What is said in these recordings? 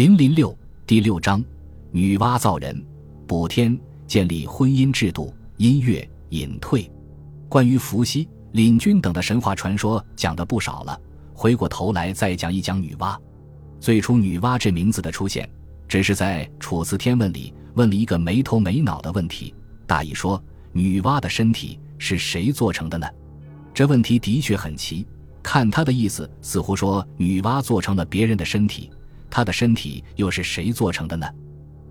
零零六第六章：女娲造人、补天、建立婚姻制度、音乐隐退。关于伏羲、领军等的神话传说讲的不少了，回过头来再讲一讲女娲。最初，女娲这名字的出现，只是在《楚辞天问》里问了一个没头没脑的问题，大意说：女娲的身体是谁做成的呢？这问题的确很奇，看他的意思，似乎说女娲做成了别人的身体。她的身体又是谁做成的呢？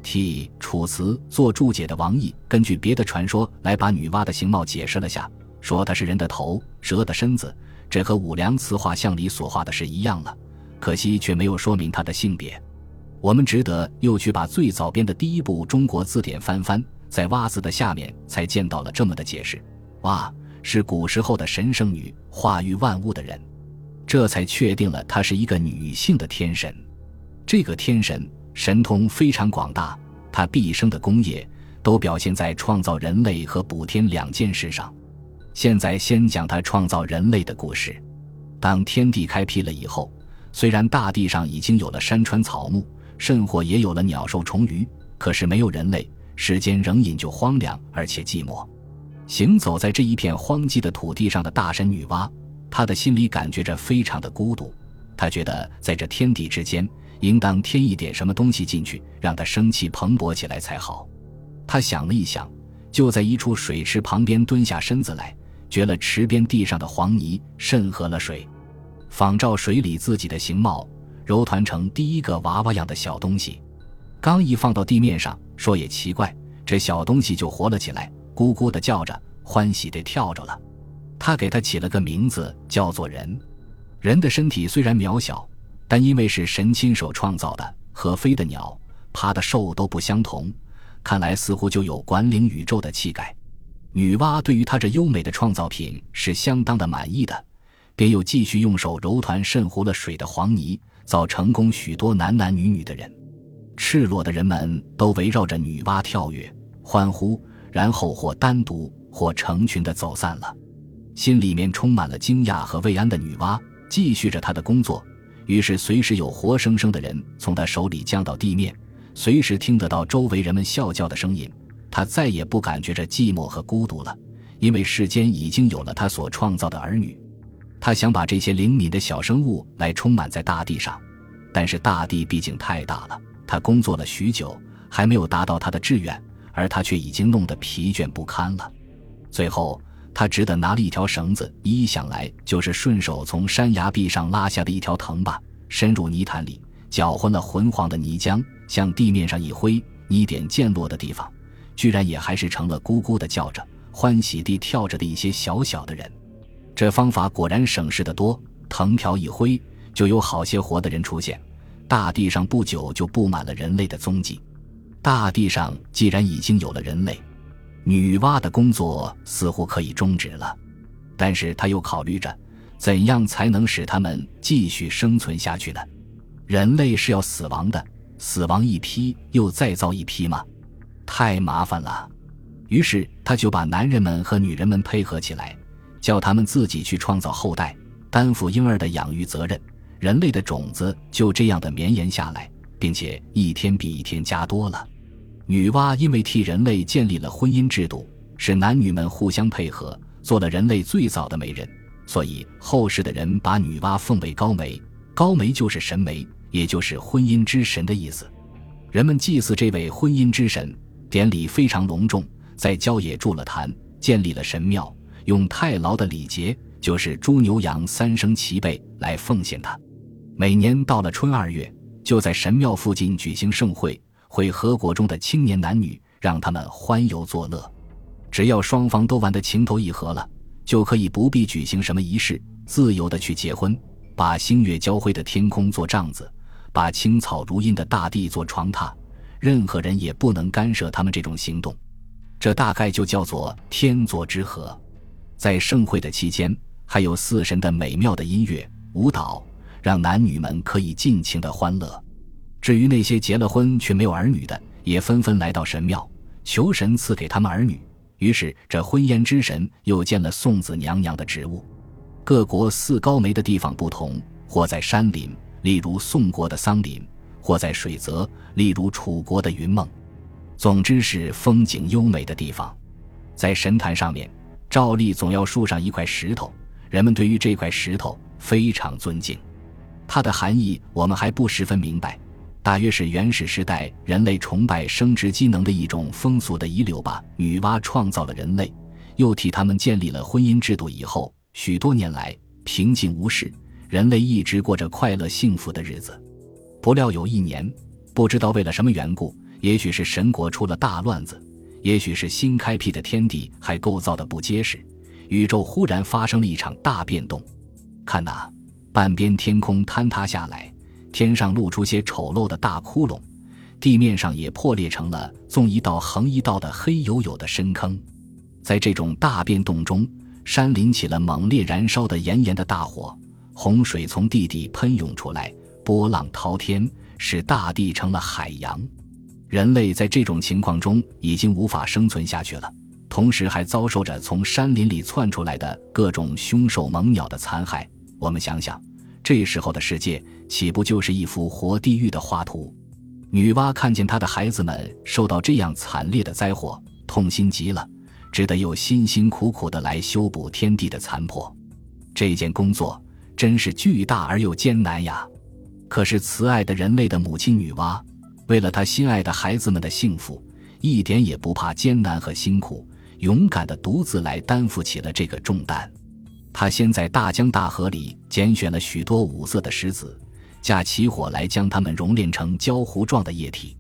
替《楚辞》做注解的王毅根据别的传说来把女娲的形貌解释了下，说她是人的头，蛇的身子，这和五梁词画像里所画的是一样了。可惜却没有说明她的性别。我们值得又去把最早编的第一部中国字典翻翻，在“蛙”字的下面才见到了这么的解释：“蛙”是古时候的神圣女，化育万物的人，这才确定了她是一个女性的天神。这个天神神通非常广大，他毕生的功业都表现在创造人类和补天两件事上。现在先讲他创造人类的故事。当天地开辟了以后，虽然大地上已经有了山川草木，甚或也有了鸟兽虫鱼，可是没有人类，世间仍隐就荒凉而且寂寞。行走在这一片荒寂的土地上的大神女娲，她的心里感觉着非常的孤独。她觉得在这天地之间。应当添一点什么东西进去，让它生气蓬勃起来才好。他想了一想，就在一处水池旁边蹲下身子来，掘了池边地上的黄泥，渗合了水，仿照水里自己的形貌，揉团成第一个娃娃样的小东西。刚一放到地面上，说也奇怪，这小东西就活了起来，咕咕的叫着，欢喜地跳着了。他给它起了个名字，叫做人。人的身体虽然渺小。但因为是神亲手创造的，和飞的鸟、爬的兽都不相同，看来似乎就有管领宇宙的气概。女娲对于她这优美的创造品是相当的满意的，便又继续用手揉团渗糊了水的黄泥，造成功许多男男女女的人。赤裸的人们都围绕着女娲跳跃、欢呼，然后或单独或成群的走散了。心里面充满了惊讶和慰安的女娲，继续着她的工作。于是，随时有活生生的人从他手里降到地面，随时听得到周围人们笑叫的声音。他再也不感觉着寂寞和孤独了，因为世间已经有了他所创造的儿女。他想把这些灵敏的小生物来充满在大地上，但是大地毕竟太大了。他工作了许久，还没有达到他的志愿，而他却已经弄得疲倦不堪了。最后。他只得拿了一条绳子，一想来就是顺手从山崖壁上拉下的一条藤吧，伸入泥潭里，搅浑了浑黄的泥浆，向地面上一挥，泥点溅落的地方，居然也还是成了咕咕的叫着、欢喜地跳着的一些小小的人。这方法果然省事得多，藤条一挥，就有好些活的人出现，大地上不久就布满了人类的踪迹。大地上既然已经有了人类。女娲的工作似乎可以终止了，但是他又考虑着，怎样才能使他们继续生存下去呢？人类是要死亡的，死亡一批又再造一批吗？太麻烦了。于是他就把男人们和女人们配合起来，叫他们自己去创造后代，担负婴儿的养育责任。人类的种子就这样的绵延下来，并且一天比一天加多了。女娲因为替人类建立了婚姻制度，使男女们互相配合，做了人类最早的媒人，所以后世的人把女娲奉为高媒。高媒就是神媒，也就是婚姻之神的意思。人们祭祀这位婚姻之神，典礼非常隆重，在郊野筑了坛，建立了神庙，用太牢的礼节，就是猪牛羊三生齐备来奉献他。每年到了春二月，就在神庙附近举行盛会。会合国中的青年男女，让他们欢游作乐。只要双方都玩得情投意合了，就可以不必举行什么仪式，自由的去结婚。把星月交辉的天空做帐子，把青草如茵的大地做床榻，任何人也不能干涉他们这种行动。这大概就叫做天作之合。在盛会的期间，还有四神的美妙的音乐舞蹈，让男女们可以尽情的欢乐。至于那些结了婚却没有儿女的，也纷纷来到神庙，求神赐给他们儿女。于是，这婚姻之神又建了送子娘娘的职务。各国祀高梅的地方不同，或在山林，例如宋国的桑林；或在水泽，例如楚国的云梦。总之是风景优美的地方。在神坛上面，照例总要竖上一块石头，人们对于这块石头非常尊敬。它的含义我们还不十分明白，大约是原始时代人类崇拜生殖机能的一种风俗的遗留吧。女娲创造了人类，又替他们建立了婚姻制度以后，许多年来平静无事，人类一直过着快乐幸福的日子。不料有一年，不知道为了什么缘故，也许是神国出了大乱子，也许是新开辟的天地还构造的不结实，宇宙忽然发生了一场大变动。看呐，半边天空坍塌下来，天上露出些丑陋的大窟窿，地面上也破裂成了纵一道横一道的黑黝黝的深坑。在这种大变动中，山林起了猛烈燃烧的炎炎的大火，洪水从地底喷涌出来。波浪滔天，使大地成了海洋。人类在这种情况中已经无法生存下去了，同时还遭受着从山林里窜出来的各种凶兽猛鸟的残害。我们想想，这时候的世界岂不就是一幅活地狱的画图？女娲看见她的孩子们受到这样惨烈的灾祸，痛心极了，只得又辛辛苦苦地来修补天地的残破。这件工作真是巨大而又艰难呀！可是慈爱的人类的母亲女娲，为了她心爱的孩子们的幸福，一点也不怕艰难和辛苦，勇敢地独自来担负起了这个重担。他先在大江大河里拣选了许多五色的石子，架起火来将它们熔炼成焦糊状的液体，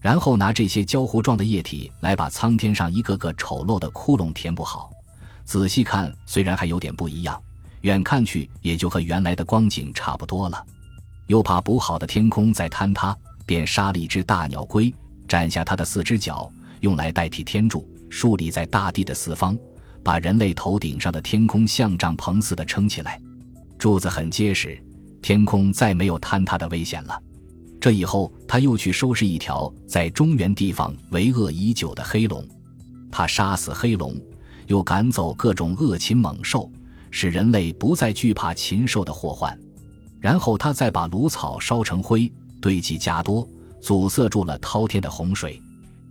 然后拿这些焦糊状的液体来把苍天上一个个丑陋的窟窿填补好。仔细看，虽然还有点不一样，远看去也就和原来的光景差不多了。又怕补好的天空再坍塌，便杀了一只大鸟龟，斩下它的四只脚，用来代替天柱，竖立在大地的四方，把人类头顶上的天空像帐篷似的撑起来。柱子很结实，天空再没有坍塌的危险了。这以后，他又去收拾一条在中原地方为恶已久的黑龙，他杀死黑龙，又赶走各种恶禽猛兽，使人类不再惧怕禽兽的祸患。然后他再把芦草烧成灰，堆积加多，阻塞住了滔天的洪水。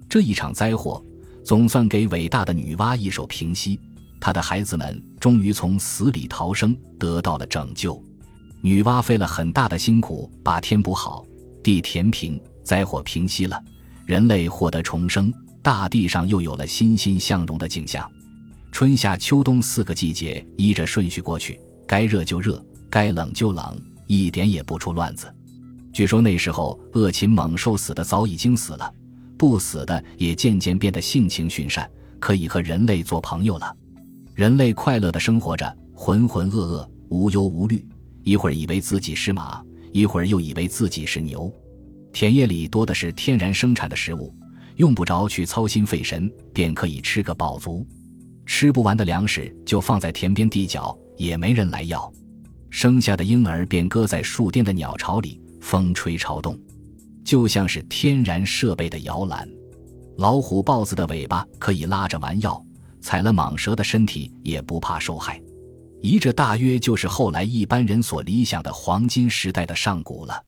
这一场灾祸总算给伟大的女娲一手平息，她的孩子们终于从死里逃生，得到了拯救。女娲费了很大的辛苦，把天补好，地填平，灾祸平息了，人类获得重生，大地上又有了欣欣向荣的景象。春夏秋冬四个季节依着顺序过去，该热就热，该冷就冷。一点也不出乱子。据说那时候恶禽猛兽死的早已经死了，不死的也渐渐变得性情驯善，可以和人类做朋友了。人类快乐的生活着，浑浑噩噩，无忧无虑。一会儿以为自己是马，一会儿又以为自己是牛。田野里多的是天然生产的食物，用不着去操心费神，便可以吃个饱足。吃不完的粮食就放在田边地角，也没人来要。生下的婴儿便搁在树巅的鸟巢里，风吹潮动，就像是天然设备的摇篮。老虎、豹子的尾巴可以拉着玩药，踩了蟒蛇的身体也不怕受害。一这大约就是后来一般人所理想的黄金时代的上古了。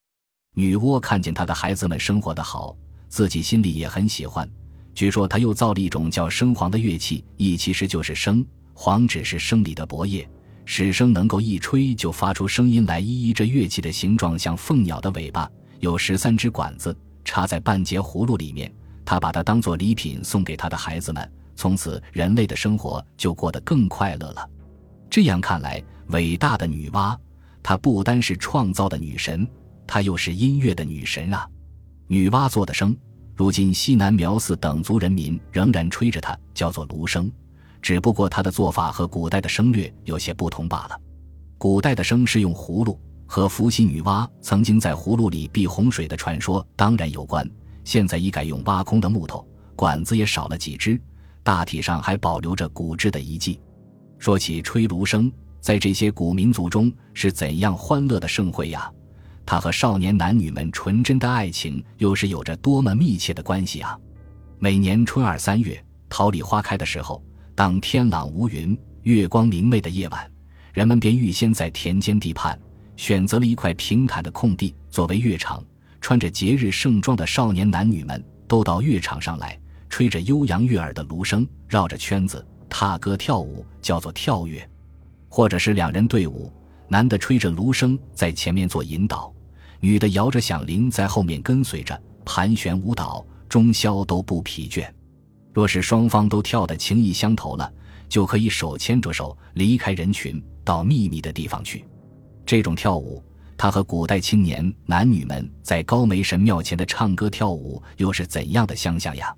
女娲看见她的孩子们生活的好，自己心里也很喜欢。据说她又造了一种叫笙簧的乐器，意其实就是笙，簧只是笙里的薄叶。使声能够一吹就发出声音来，依依这乐器的形状像凤鸟的尾巴，有十三只管子插在半截葫芦里面。他把它当做礼品送给他的孩子们，从此人类的生活就过得更快乐了。这样看来，伟大的女娲，她不单是创造的女神，她又是音乐的女神啊！女娲做的笙，如今西南苗寺等族人民仍然吹着它，叫做芦笙。只不过它的做法和古代的声略有些不同罢了。古代的笙是用葫芦，和伏羲女娲曾经在葫芦里避洪水的传说当然有关。现在已改用挖空的木头，管子也少了几只，大体上还保留着古制的遗迹。说起吹芦笙，在这些古民族中是怎样欢乐的盛会呀？它和少年男女们纯真的爱情又是有着多么密切的关系啊！每年春二三月，桃李花开的时候。当天朗无云、月光明媚的夜晚，人们便预先在田间地畔选择了一块平坦的空地作为乐场，穿着节日盛装的少年男女们都到乐场上来，吹着悠扬悦耳的芦笙，绕着圈子踏歌跳舞，叫做跳跃；或者是两人队伍，男的吹着芦笙在前面做引导，女的摇着响铃在后面跟随着盘旋舞蹈，终宵都不疲倦。若是双方都跳得情意相投了，就可以手牵着手离开人群，到秘密的地方去。这种跳舞，它和古代青年男女们在高梅神庙前的唱歌跳舞又是怎样的相像呀？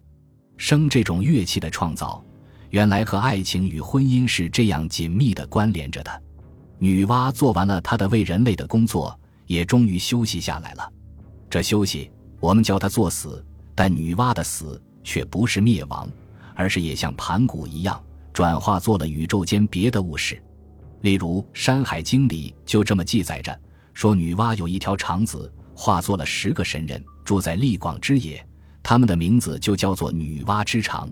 笙这种乐器的创造，原来和爱情与婚姻是这样紧密的关联着的。女娲做完了她的为人类的工作，也终于休息下来了。这休息，我们叫它作死，但女娲的死。却不是灭亡，而是也像盘古一样，转化做了宇宙间别的物事。例如《山海经》里就这么记载着：说女娲有一条肠子，化作了十个神人，住在利广之野，他们的名字就叫做女娲之肠。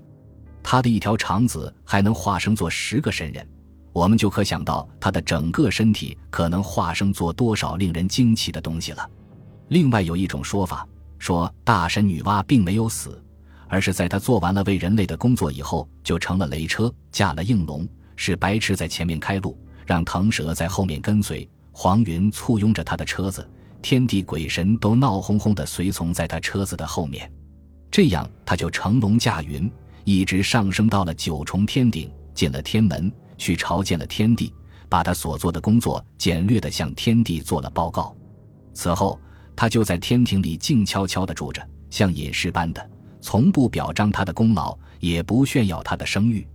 她的一条肠子还能化生做十个神人，我们就可想到她的整个身体可能化生做多少令人惊奇的东西了。另外有一种说法，说大神女娲并没有死。而是在他做完了为人类的工作以后，就成了雷车，驾了应龙，是白痴在前面开路，让腾蛇在后面跟随，黄云簇拥着他的车子，天地鬼神都闹哄哄的随从在他车子的后面，这样他就乘龙驾云，一直上升到了九重天顶，进了天门，去朝见了天地，把他所做的工作简略的向天地做了报告。此后，他就在天庭里静悄悄的住着，像隐士般的。从不表彰他的功劳，也不炫耀他的声誉，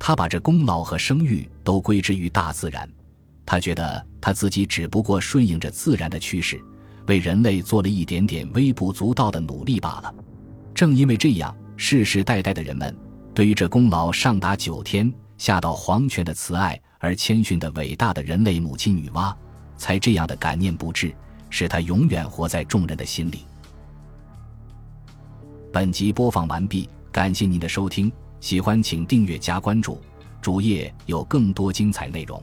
他把这功劳和声誉都归之于大自然。他觉得他自己只不过顺应着自然的趋势，为人类做了一点点微不足道的努力罢了。正因为这样，世世代代的人们对于这功劳上达九天、下到黄泉的慈爱而谦逊的伟大的人类母亲女娲，才这样的感念不至，使她永远活在众人的心里。本集播放完毕，感谢您的收听，喜欢请订阅加关注，主页有更多精彩内容。